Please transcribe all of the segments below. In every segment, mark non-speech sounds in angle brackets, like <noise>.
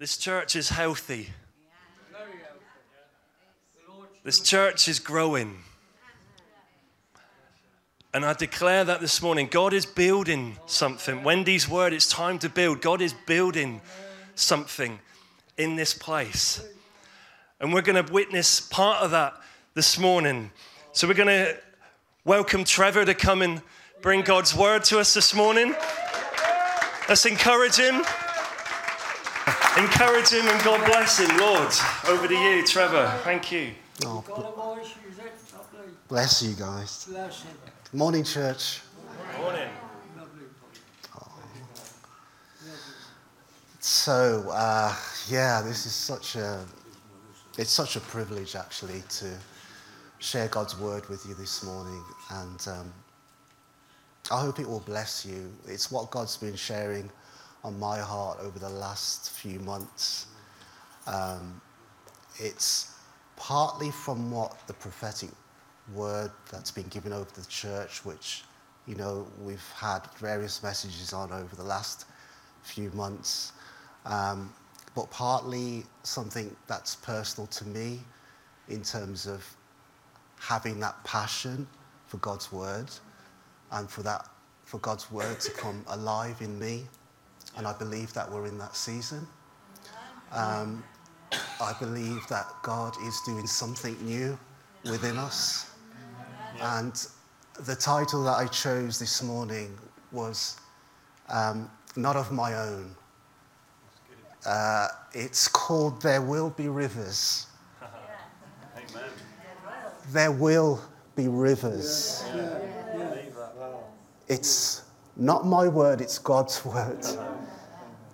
This church is healthy. This church is growing. And I declare that this morning God is building something. Wendy's word, it's time to build. God is building something in this place. And we're going to witness part of that this morning. So we're going to welcome Trevor to come and bring God's word to us this morning. Let's encourage him. Encourage him and God bless him, Lord. Over to you, Trevor. Thank you. Oh, bless you guys. Morning, church. Morning. Oh. So, uh, yeah, this is such a, it's such a privilege actually to share God's word with you this morning. And um, I hope it will bless you. It's what God's been sharing on my heart over the last few months. Um, it's partly from what the prophetic word that's been given over the church, which, you know, we've had various messages on over the last few months, um, but partly something that's personal to me in terms of having that passion for God's word and for that for God's word to come alive in me and I believe that we're in that season. Um, I believe that God is doing something new within us. And the title that I chose this morning was um, Not of My Own. Uh, it's called There Will Be Rivers. There will be rivers. It's not my word, it's God's word.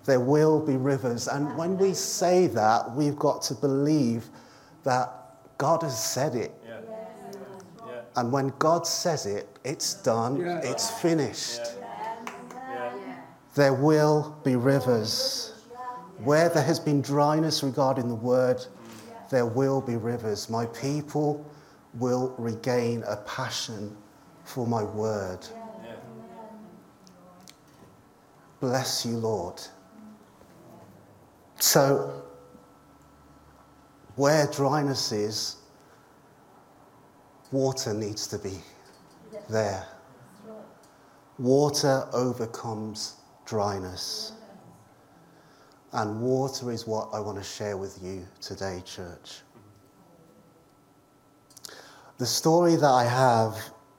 There will be rivers. And when we say that, we've got to believe that God has said it. Yeah. Yeah. And when God says it, it's done, yeah. it's finished. There will be rivers. Where there has been dryness regarding the word, there will be rivers. My people will regain a passion for my word. Bless you, Lord. So, where dryness is, water needs to be there. Water overcomes dryness. And water is what I want to share with you today, church. The story that I have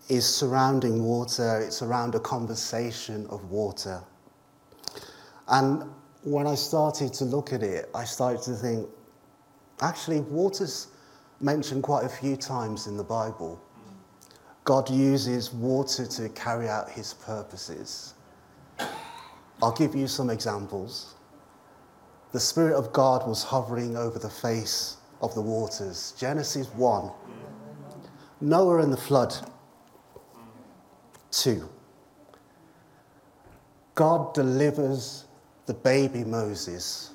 is surrounding water, it's around a conversation of water. And when I started to look at it, I started to think actually, water's mentioned quite a few times in the Bible. God uses water to carry out his purposes. I'll give you some examples. The Spirit of God was hovering over the face of the waters. Genesis 1. Noah and the flood. 2. God delivers the baby Moses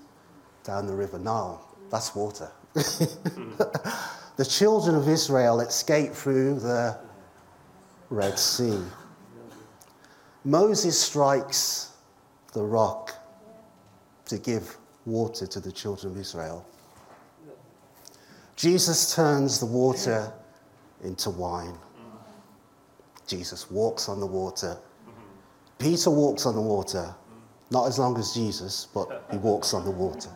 down the river Nile. That's water. <laughs> the children of Israel escape through the Red Sea. Moses strikes the rock to give water to the children of Israel. Jesus turns the water into wine. Jesus walks on the water. Peter walks on the water. Not as long as Jesus, but he walks on the water.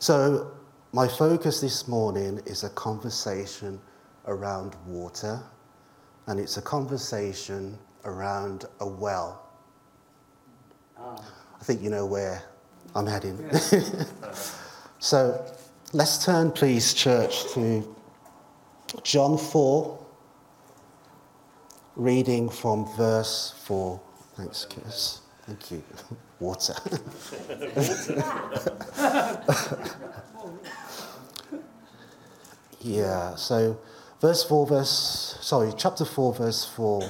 So, my focus this morning is a conversation around water, and it's a conversation around a well. I think you know where I'm heading. <laughs> so, let's turn, please, church, to John 4, reading from verse 4. Thanks, Chris. Thank you. <laughs> Water. <laughs> yeah, so verse 4, verse, sorry, chapter 4, verse 4.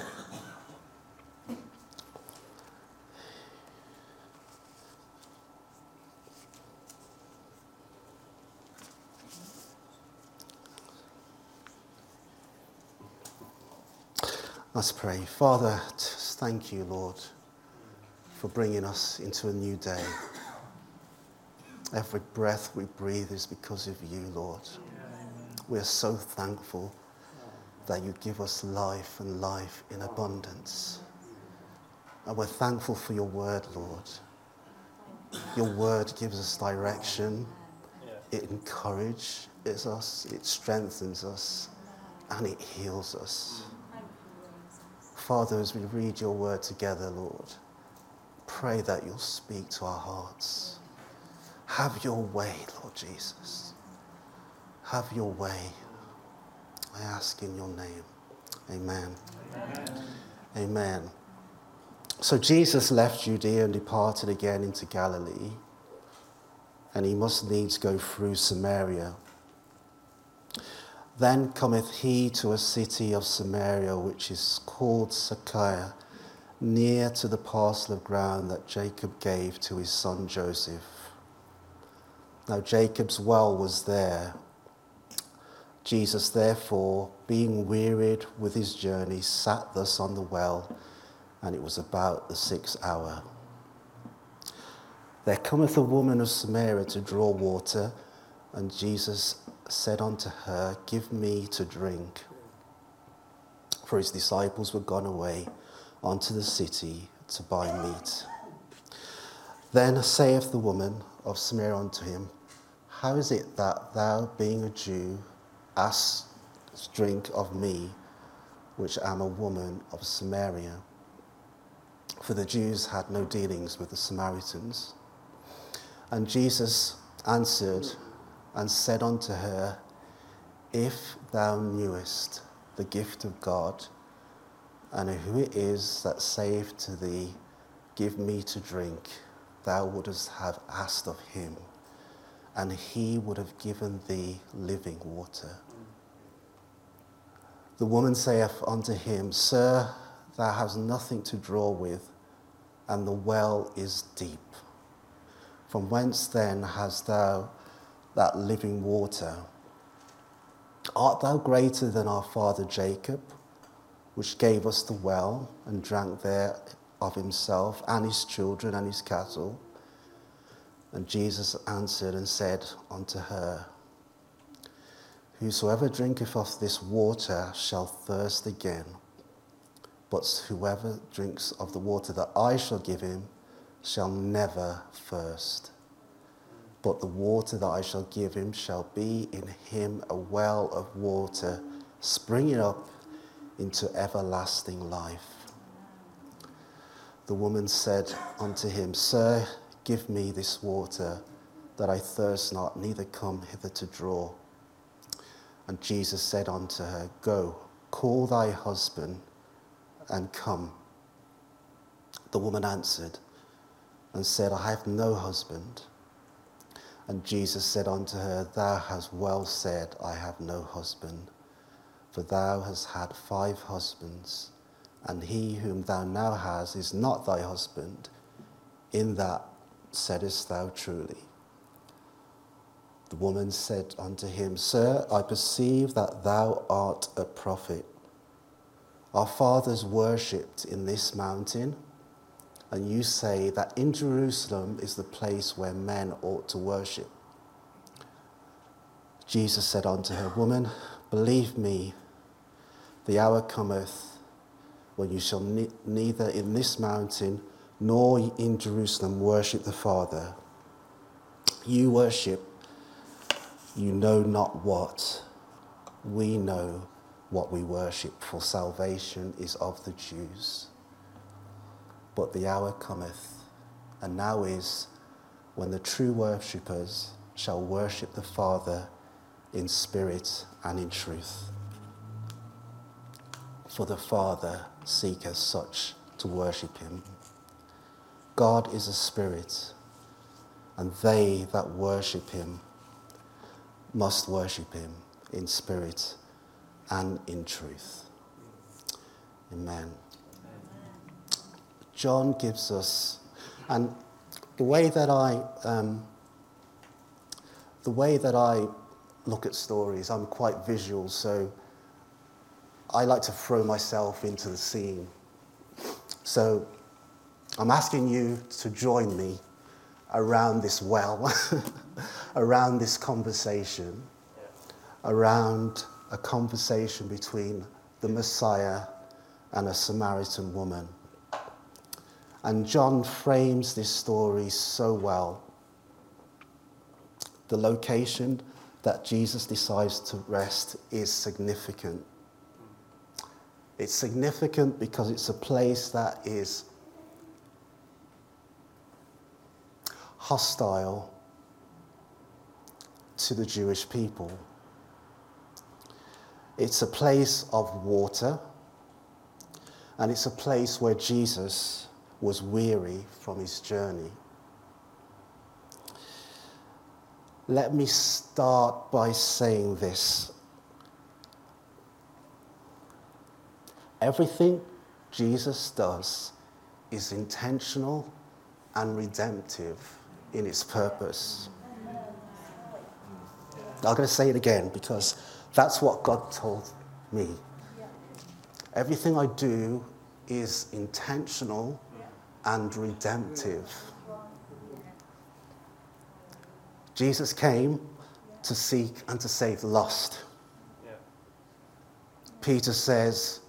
Let's pray. Father, thank you, Lord for bringing us into a new day. Every breath we breathe is because of you, Lord. We are so thankful that you give us life and life in abundance. And we're thankful for your word, Lord. Your word gives us direction, it encourages us, it strengthens us, and it heals us. Father, as we read your word together, Lord, pray that you'll speak to our hearts. Have your way, Lord Jesus. Have your way. I ask in your name. Amen. Amen. Amen. So Jesus left Judea and departed again into Galilee, and he must needs go through Samaria. Then cometh he to a city of Samaria, which is called Sychar, near to the parcel of ground that Jacob gave to his son Joseph. Now Jacob's well was there. Jesus, therefore, being wearied with his journey, sat thus on the well, and it was about the sixth hour. There cometh a woman of Samaria to draw water, and Jesus said unto her, Give me to drink. For his disciples were gone away unto the city to buy meat. Then saith the woman of Samaria unto him, How is it that thou, being a Jew, askest drink of me, which am a woman of Samaria? For the Jews had no dealings with the Samaritans. And Jesus answered and said unto her, If thou knewest the gift of God, and who it is that saith to thee, Give me to drink, thou wouldst have asked of him, and he would have given thee living water. The woman saith unto him, Sir, thou hast nothing to draw with, and the well is deep. From whence then hast thou that living water? Art thou greater than our father Jacob, which gave us the well and drank there of himself and his children and his cattle? And Jesus answered and said unto her, Whosoever drinketh of this water shall thirst again, but whoever drinks of the water that I shall give him shall never thirst. But the water that I shall give him shall be in him a well of water springing up into everlasting life. The woman said unto him, Sir, give me this water, that I thirst not, neither come hither to draw. And Jesus said unto her, Go, call thy husband, and come. The woman answered and said, I have no husband. And Jesus said unto her, Thou hast well said, I have no husband. For thou hast had five husbands, and he whom thou now hast is not thy husband. In that saidst thou truly. The woman said unto him, Sir, I perceive that thou art a prophet. Our fathers worshipped in this mountain, and you say that in Jerusalem is the place where men ought to worship. Jesus said unto her, Woman, believe me, the hour cometh when you shall ne- neither in this mountain nor in Jerusalem worship the Father. You worship, you know not what. We know what we worship, for salvation is of the Jews. But the hour cometh, and now is, when the true worshippers shall worship the Father in spirit and in truth for the Father seeketh such to worship him. God is a spirit, and they that worship him must worship him in spirit and in truth. Amen. John gives us, and the way that I, um, the way that I look at stories, I'm quite visual, so I like to throw myself into the scene. So I'm asking you to join me around this well. <laughs> around this conversation, around a conversation between the Messiah and a Samaritan woman. And John frames this story so well. The location that Jesus decides to rest is significant. It's significant because it's a place that is hostile to the Jewish people. It's a place of water, and it's a place where Jesus was weary from his journey. Let me start by saying this. Everything Jesus does is intentional and redemptive in its purpose. I'm going to say it again because that's what God told me. Everything I do is intentional and redemptive. Jesus came to seek and to save the lost. Peter says,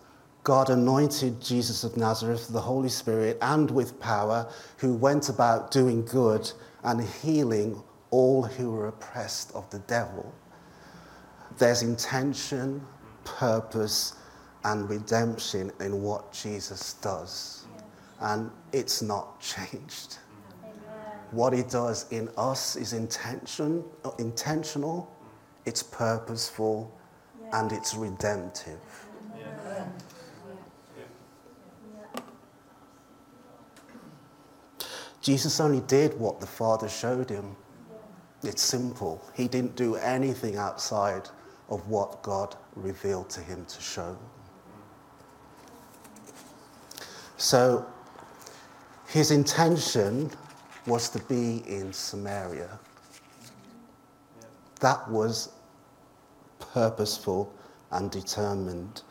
God anointed Jesus of Nazareth with the Holy Spirit and with power, who went about doing good and healing all who were oppressed of the devil. There's intention, purpose, and redemption in what Jesus does. And it's not changed. What he does in us is intention, uh, intentional, it's purposeful, and it's redemptive. Jesus only did what the Father showed him. It's simple. He didn't do anything outside of what God revealed to him to show. So his intention was to be in Samaria. That was purposeful and determined.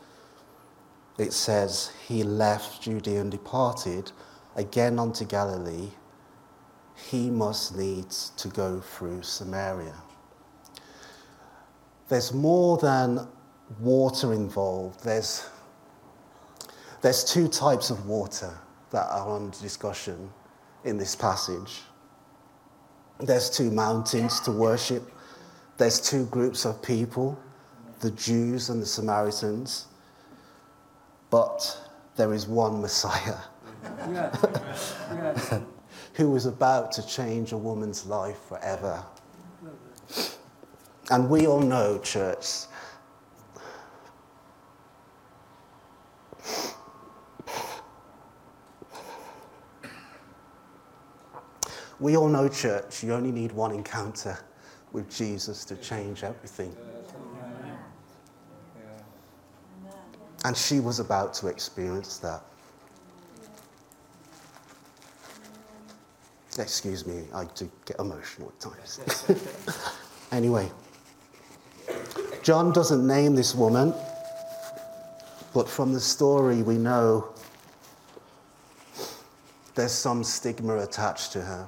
It says he left Judea and departed again unto Galilee. He must needs to go through Samaria. There's more than water involved. There's, there's two types of water that are under discussion in this passage. There's two mountains to worship, there's two groups of people, the Jews and the Samaritans, but there is one Messiah. <laughs> who was about to change a woman's life forever. And we all know, church, We all know, church, you only need one encounter with Jesus to change everything. And she was about to experience that. Excuse me, I do get emotional at times. <laughs> anyway, John doesn't name this woman, but from the story we know there's some stigma attached to her.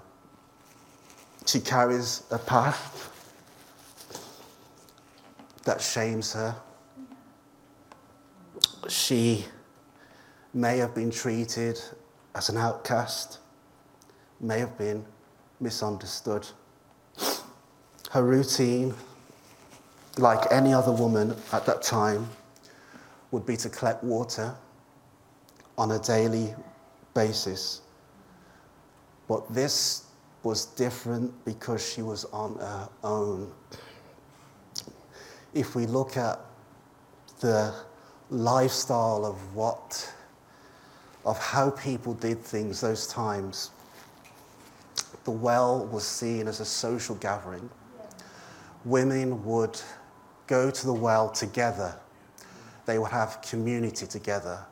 She carries a past that shames her. She may have been treated as an outcast, may have been misunderstood. Her routine, like any other woman at that time, would be to collect water on a daily basis. But this was different because she was on her own. If we look at the lifestyle of what, of how people did things those times, the well was seen as a social gathering. Women would go to the well together. They would have community together.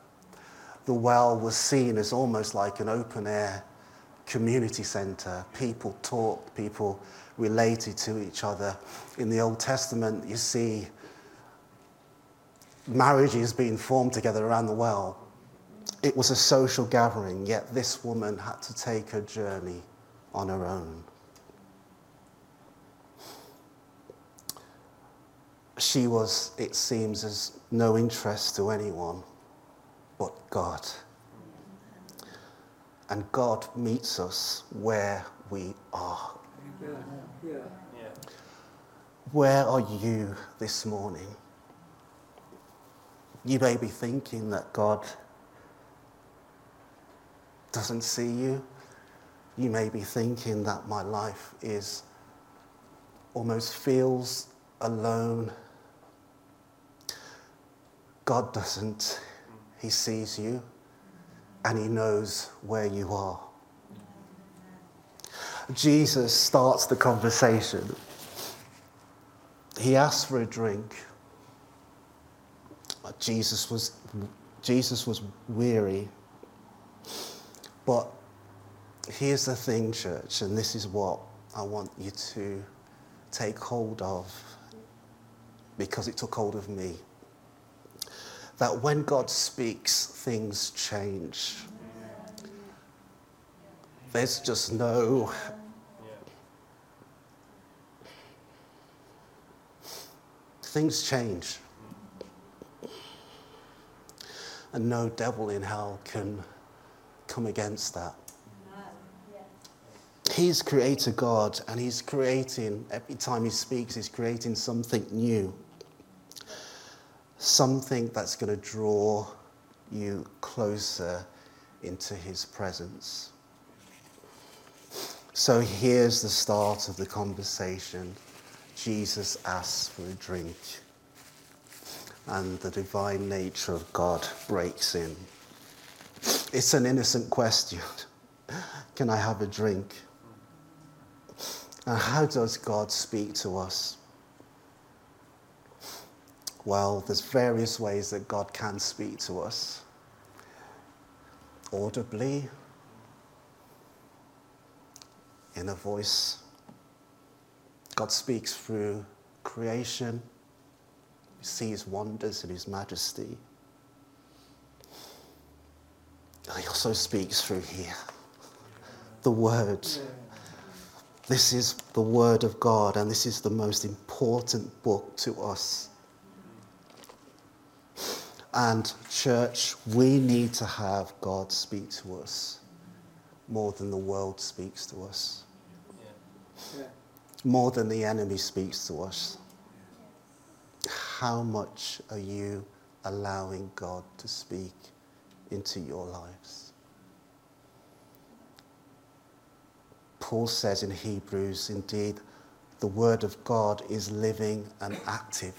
The well was seen as almost like an open air community center. People talked, people related to each other. In the Old Testament, you see marriages being formed together around the well. It was a social gathering, yet this woman had to take her journey on her own. she was, it seems, as no interest to anyone but God. And God meets us where we are. Where are you this morning? You may be thinking that God doesn't see you. You may be thinking that my life is almost feels alone. God doesn't. He sees you and he knows where you are. Jesus starts the conversation. He asks for a drink. Jesus was, Jesus was weary. But here's the thing, church, and this is what I want you to take hold of because it took hold of me. That when God speaks, things change. There's just no. Things change. And no devil in hell can come against that. He's creator God, and He's creating, every time He speaks, He's creating something new. Something that's going to draw you closer into His presence. So here's the start of the conversation. Jesus asks for a drink, and the divine nature of God breaks in. It's an innocent question. Can I have a drink? And how does God speak to us? Well, there's various ways that God can speak to us. Audibly, in a voice. God speaks through creation. We see his wonders and his majesty. He also speaks through here. The word. This is the word of God, and this is the most important book to us. And, church, we need to have God speak to us more than the world speaks to us, more than the enemy speaks to us. How much are you allowing God to speak into your lives? Paul says in Hebrews, indeed, the word of God is living and active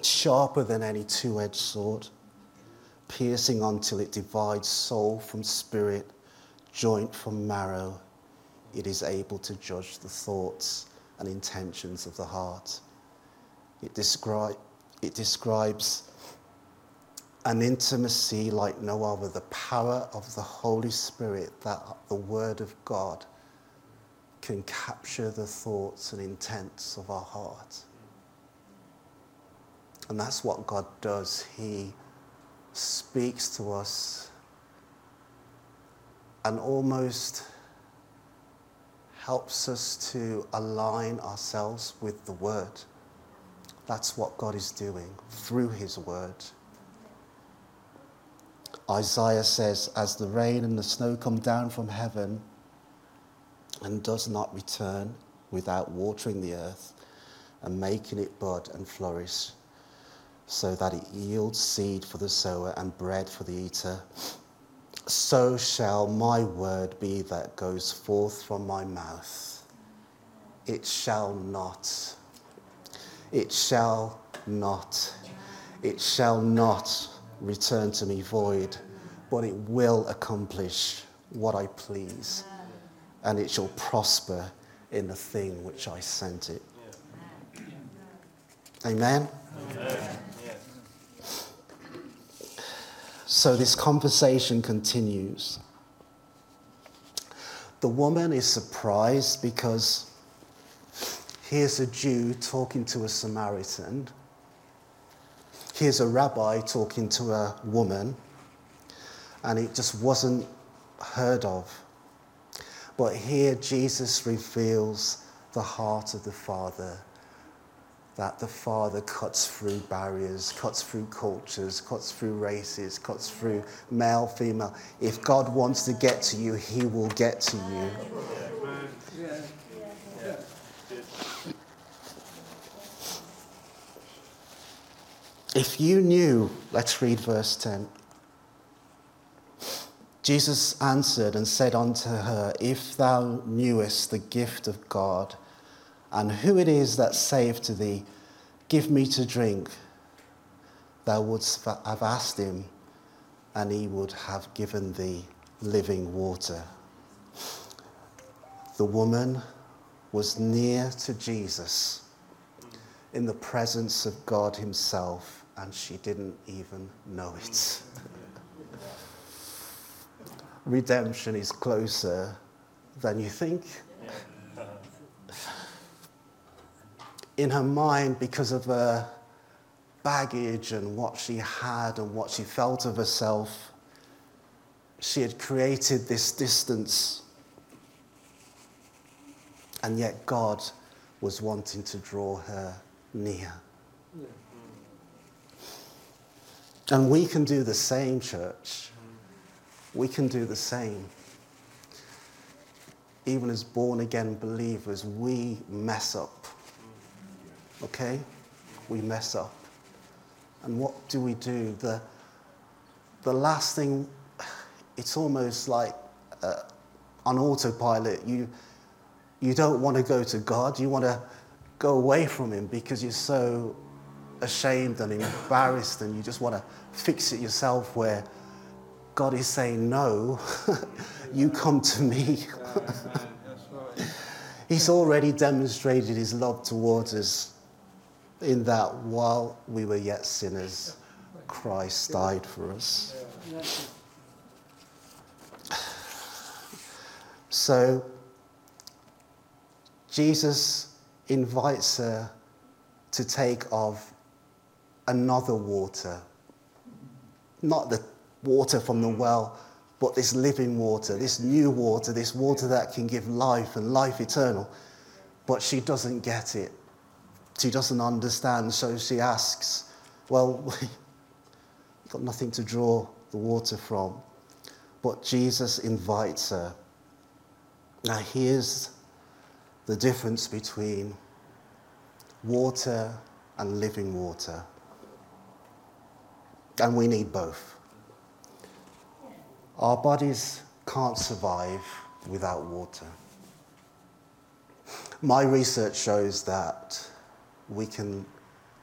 sharper than any two edged sword, piercing until it divides soul from spirit, joint from marrow. It is able to judge the thoughts and intentions of the heart. It, descri- it describes an intimacy like no other, the power of the Holy Spirit, that the Word of God can capture the thoughts and intents of our heart. And that's what God does. He speaks to us and almost helps us to align ourselves with the Word. That's what God is doing through His Word. Isaiah says, As the rain and the snow come down from heaven and does not return without watering the earth and making it bud and flourish, so that it yields seed for the sower and bread for the eater. So shall my word be that goes forth from my mouth. It shall not, it shall not, it shall not return to me void, but it will accomplish what I please, and it shall prosper in the thing which I sent it. Amen. Amen. So this conversation continues. The woman is surprised because here's a Jew talking to a Samaritan. Here's a rabbi talking to a woman, and it just wasn't heard of. But here Jesus reveals the heart of the Father that the Father cuts through barriers, cuts through cultures, cuts through races, cuts through male, female. If God wants to get to you, He will get to you. If you knew, let's read verse 10. Jesus answered and said unto her, If thou knewest the gift of God, and who it is that saith to thee, Give me to drink, thou wouldst have asked him, and he would have given thee living water. The woman was near to Jesus in the presence of God Himself, and she didn't even know it. Redemption is closer than you think. In her mind, because of her baggage and what she had and what she felt of herself, she had created this distance. And yet, God was wanting to draw her near. And we can do the same, church. We can do the same. Even as born again believers, we mess up. Okay? We mess up. And what do we do? The, the last thing, it's almost like uh, on autopilot. You, you don't want to go to God, you want to go away from Him because you're so ashamed and embarrassed and you just want to fix it yourself where God is saying, No, <laughs> you come to me. <laughs> He's already demonstrated his love towards us in that while we were yet sinners, Christ died for us. So, Jesus invites her to take of another water, not the water from the well, but this living water, this new water, this water that can give life and life eternal. But she doesn't get it. She doesn't understand, so she asks, Well, <laughs> got nothing to draw the water from. But Jesus invites her. Now, here's the difference between water and living water. And we need both. Our bodies can't survive without water. My research shows that we can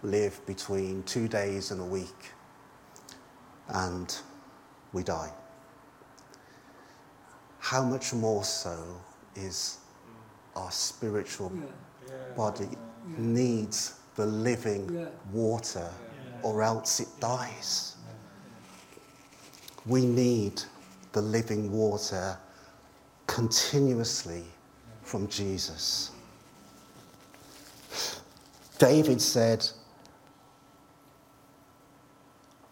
live between two days and a week and we die. How much more so is our spiritual yeah. body yeah. needs the living yeah. water or else it dies. We need the living water continuously from Jesus. David said,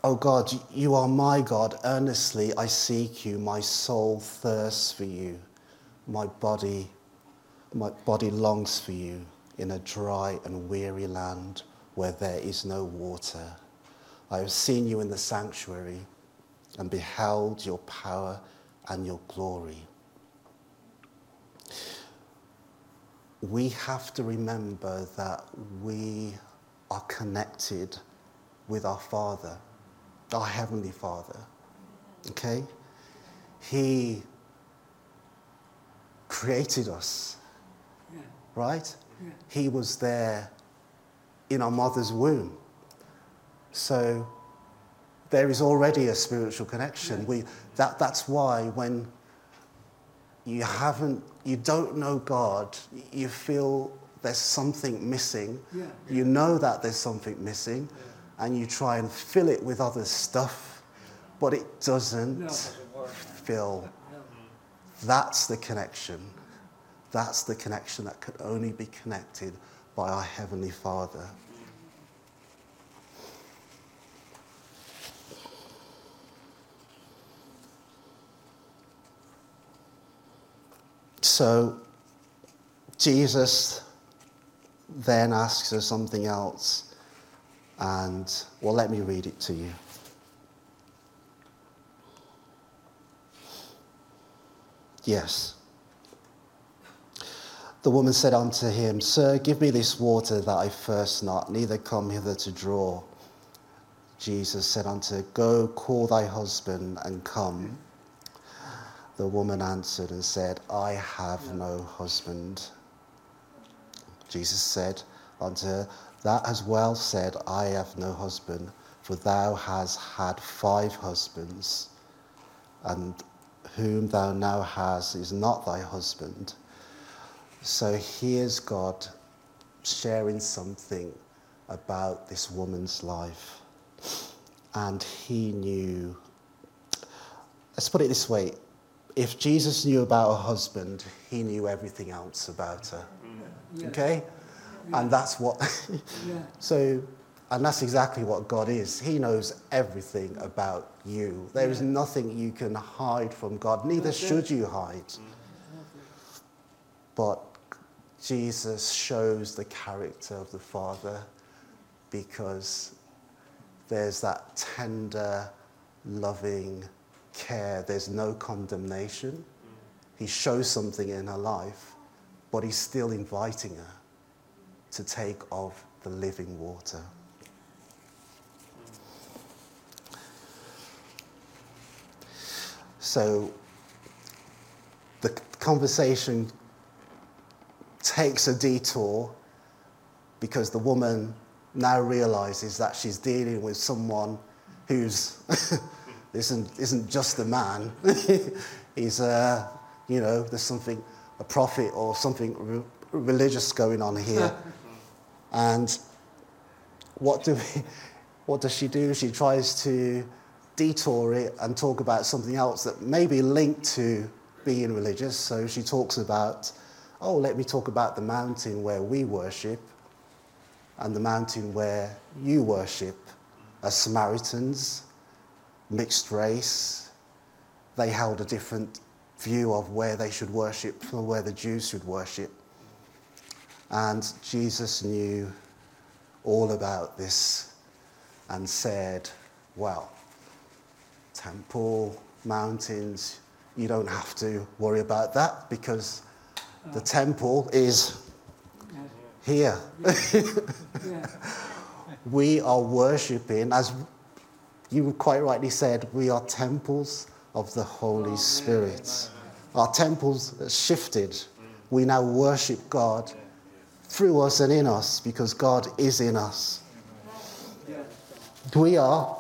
Oh God, you are my God. Earnestly I seek you. My soul thirsts for you. My body, my body longs for you in a dry and weary land where there is no water. I have seen you in the sanctuary and beheld your power and your glory. We have to remember that we are connected with our Father, our Heavenly Father. Okay? He created us, right? He was there in our mother's womb. So there is already a spiritual connection. We, that, that's why when you haven't, you don't know God, you feel there's something missing. Yeah. You know that there's something missing, yeah. and you try and fill it with other stuff, but it doesn't no, fill. That's the connection. That's the connection that could only be connected by our Heavenly Father. So, Jesus then asks us something else. And, well, let me read it to you. Yes. The woman said unto him, Sir, give me this water that I thirst not, neither come hither to draw. Jesus said unto her, Go, call thy husband and come. The woman answered and said, I have no husband. Jesus said unto her, That has well said, I have no husband, for thou hast had five husbands, and whom thou now hast is not thy husband. So here's God sharing something about this woman's life. And he knew, let's put it this way if Jesus knew about her husband, he knew everything else about her. Yeah. Okay? Yeah. And that's what, <laughs> yeah. so, and that's exactly what God is. He knows everything about you. There is nothing you can hide from God, neither should you hide. Mm-hmm. But Jesus shows the character of the Father because there's that tender, loving care. There's no condemnation. He shows something in her life, but he's still inviting her to take of the living water. So the conversation takes a detour because the woman now realizes that she's dealing with someone who's <laughs> isn't, isn't just a man. <laughs> He's, uh, you know, there's something, a prophet or something re- religious going on here. <laughs> and what, do we, what does she do? She tries to detour it and talk about something else that may be linked to being religious. So she talks about oh, let me talk about the mountain where we worship and the mountain where you worship as Samaritans, mixed race. They held a different view of where they should worship from where the Jews should worship. And Jesus knew all about this and said, well, temple, mountains, you don't have to worry about that because the temple is here. <laughs> we are worshipping, as you quite rightly said, we are temples of the Holy Spirit. Our temples shifted. We now worship God through us and in us because God is in us. We are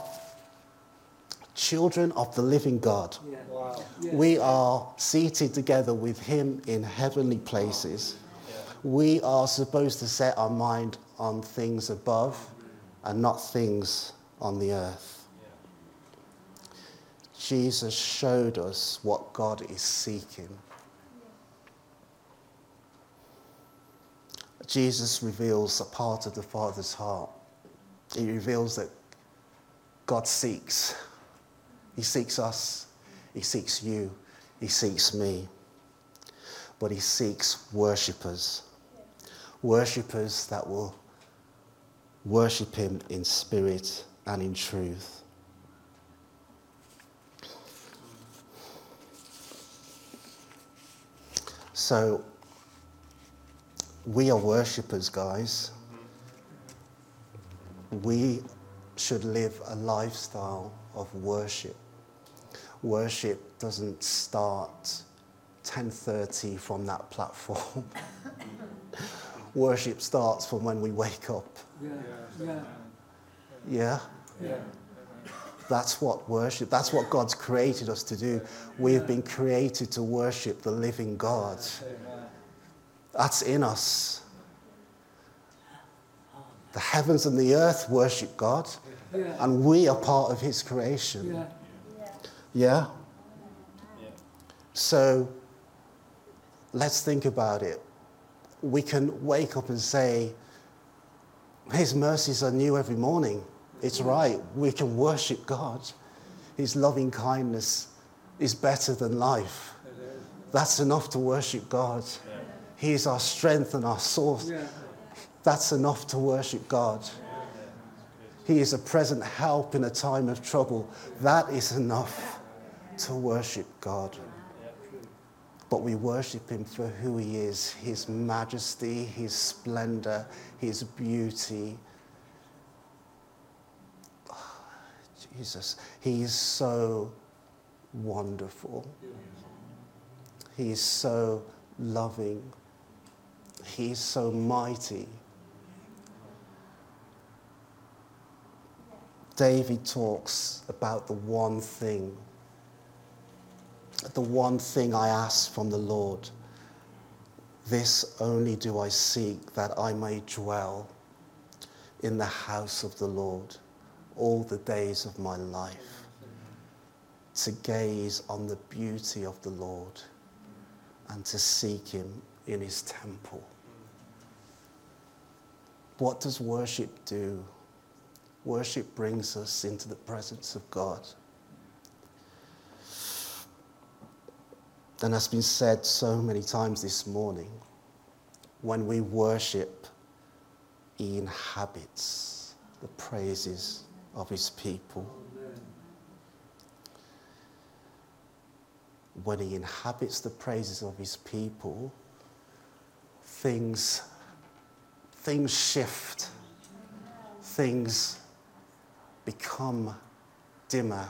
children of the living God. Wow. We are seated together with Him in heavenly places. We are supposed to set our mind on things above and not things on the earth. Jesus showed us what God is seeking. Jesus reveals a part of the Father's heart. He reveals that God seeks he seeks us, He seeks you, He seeks me. But He seeks worshippers. Worshippers that will worship Him in spirit and in truth. So, we are worshippers, guys. We should live a lifestyle of worship worship doesn't start 10:30 from that platform. <laughs> worship starts from when we wake up. Yeah. Yeah. Yeah. yeah. That's what worship, that's what God's created us to do. We have been created to worship the living God. That's in us. The heavens and the earth worship God, and we are part of His creation. Yeah? So let's think about it. We can wake up and say, His mercies are new every morning. It's right. We can worship God. His loving kindness is better than life. That's enough to worship God. He is our strength and our source. That's enough to worship God. He is a present help in a time of trouble. That is enough to worship God. But we worship Him for who He is His majesty, His splendor, His beauty. <sighs> Jesus, He is so wonderful. He is so loving. He is so mighty. David talks about the one thing, the one thing I ask from the Lord. This only do I seek that I may dwell in the house of the Lord all the days of my life, to gaze on the beauty of the Lord and to seek Him in His temple. What does worship do? Worship brings us into the presence of God. And has been said so many times this morning, when we worship, He inhabits the praises of His people. When He inhabits the praises of His people, things, things shift, things become dimmer.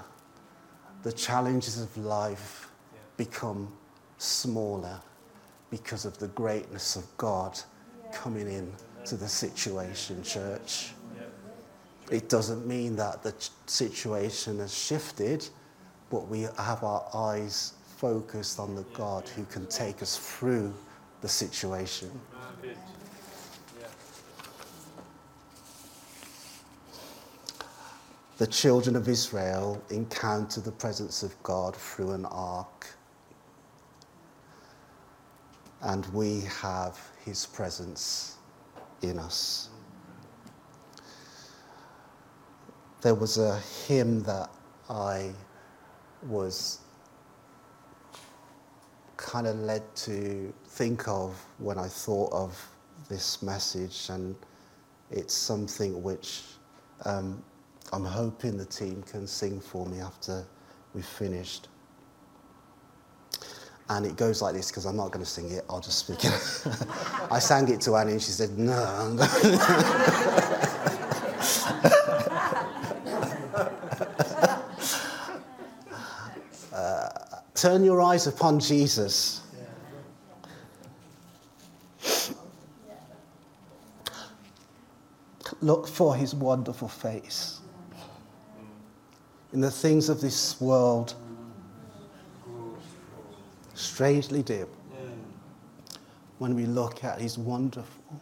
The challenges of life become smaller because of the greatness of God coming in to the situation, church. It doesn't mean that the situation has shifted, but we have our eyes focused on the God who can take us through the situation. the children of Israel encounter the presence of God through an ark. And we have his presence in us. There was a hymn that I was kind of led to think of when I thought of this message, and it's something which um, I'm hoping the team can sing for me after we've finished. And it goes like this because I'm not going to sing it, I'll just speak it. <laughs> I sang it to Annie and she said, No. <laughs> uh, turn your eyes upon Jesus. Look for his wonderful face in the things of this world strangely dim when we look at his wonderful.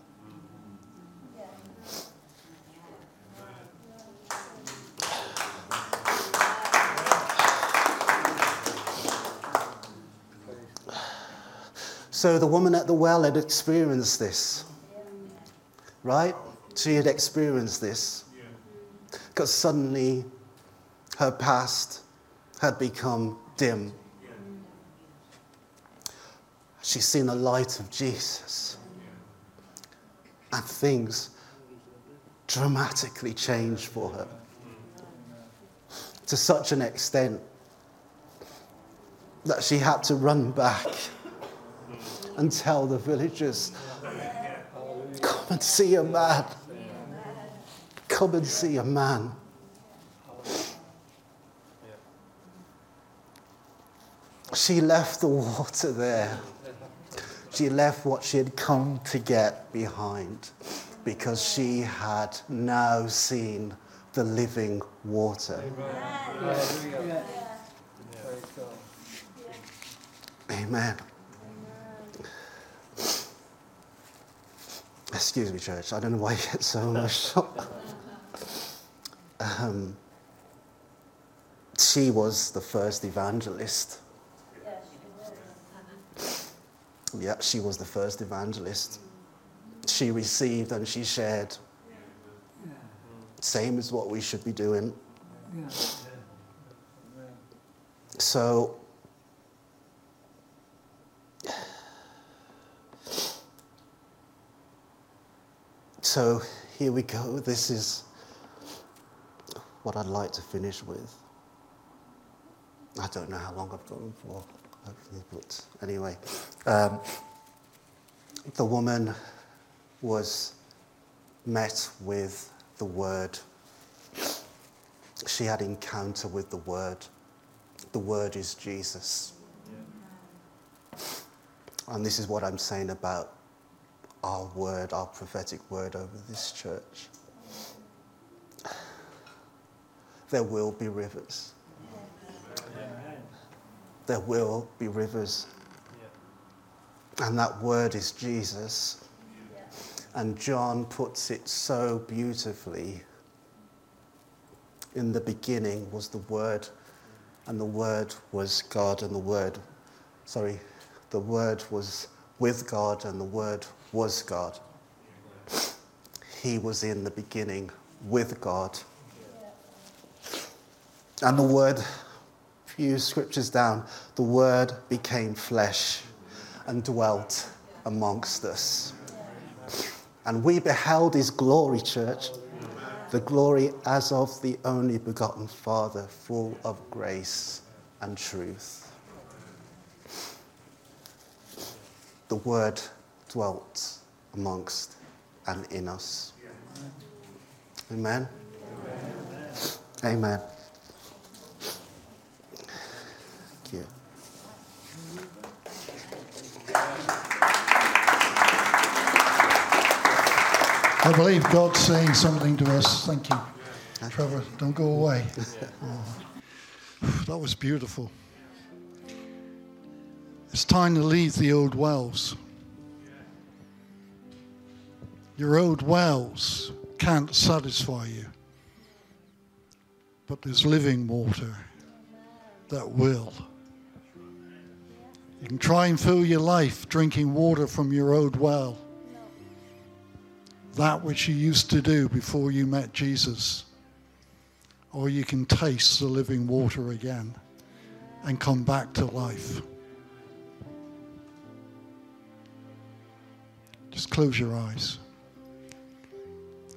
So the woman at the well had experienced this, right? She had experienced this. Because suddenly her past had become dim. She's seen the light of Jesus. And things dramatically changed for her. To such an extent that she had to run back and tell the villagers, Come and see a man. Come and see a man. She left the water there. She left what she had come to get behind because she had now seen the living water. Amen. Amen. Excuse me, church. I don't know why you get so emotional. um, she was the first evangelist. Yeah, she was the first evangelist. She received and she shared. Same as what we should be doing. So, So here we go. This is what I'd like to finish with. I don't know how long I've gone for, but anyway. Um, the woman was met with the word. She had encounter with the word. The word is Jesus. And this is what I'm saying about our word, our prophetic word over this church. There will be rivers. There will be rivers. And that word is Jesus. And John puts it so beautifully. In the beginning was the Word, and the Word was God, and the Word, sorry, the Word was with God, and the Word was God. He was in the beginning with God. And the Word, few scriptures down, the Word became flesh and dwelt amongst us. And we beheld his glory, church, the glory as of the only begotten Father, full of grace and truth. The Word dwelt amongst and in us. Amen. Amen. Thank you. I believe God's saying something to us. Thank you. Trevor, don't go away. Oh, that was beautiful. It's time to leave the old wells. Your old wells can't satisfy you, but there's living water that will. You can try and fill your life drinking water from your old well that which you used to do before you met Jesus. Or you can taste the living water again and come back to life. Just close your eyes.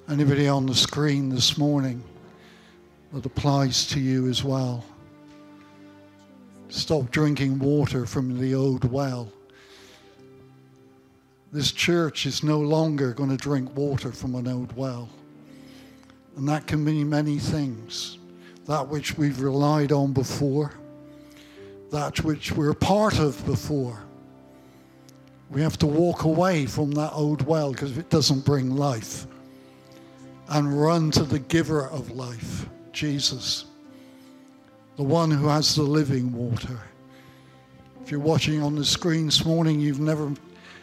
Anybody on the screen this morning that applies to you as well. Stop drinking water from the old well this church is no longer going to drink water from an old well. And that can mean many things. That which we've relied on before, that which we're part of before. We have to walk away from that old well because it doesn't bring life and run to the giver of life, Jesus, the one who has the living water. If you're watching on the screen this morning, you've never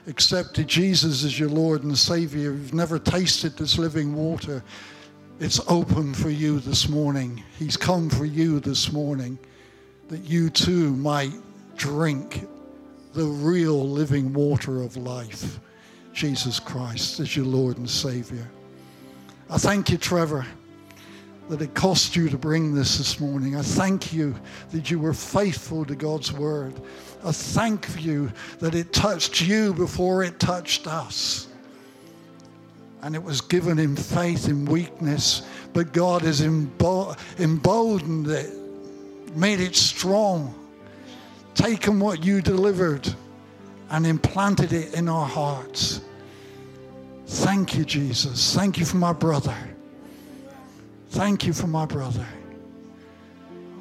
accepted Jesus as your Lord and Savior, you've never tasted this living water, it's open for you this morning. He's come for you this morning that you too might drink the real living water of life. Jesus Christ as your Lord and Savior. I thank you, Trevor, that it cost you to bring this this morning. I thank you that you were faithful to God's word. I thank you that it touched you before it touched us. And it was given in faith, in weakness, but God has emboldened it, made it strong, taken what you delivered and implanted it in our hearts. Thank you, Jesus. Thank you for my brother. Thank you for my brother.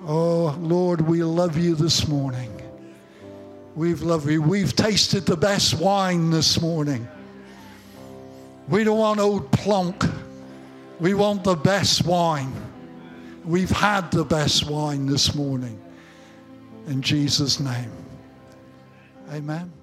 Oh, Lord, we love you this morning. We've loved you. We've tasted the best wine this morning. We don't want old plonk. We want the best wine. We've had the best wine this morning. In Jesus' name. Amen.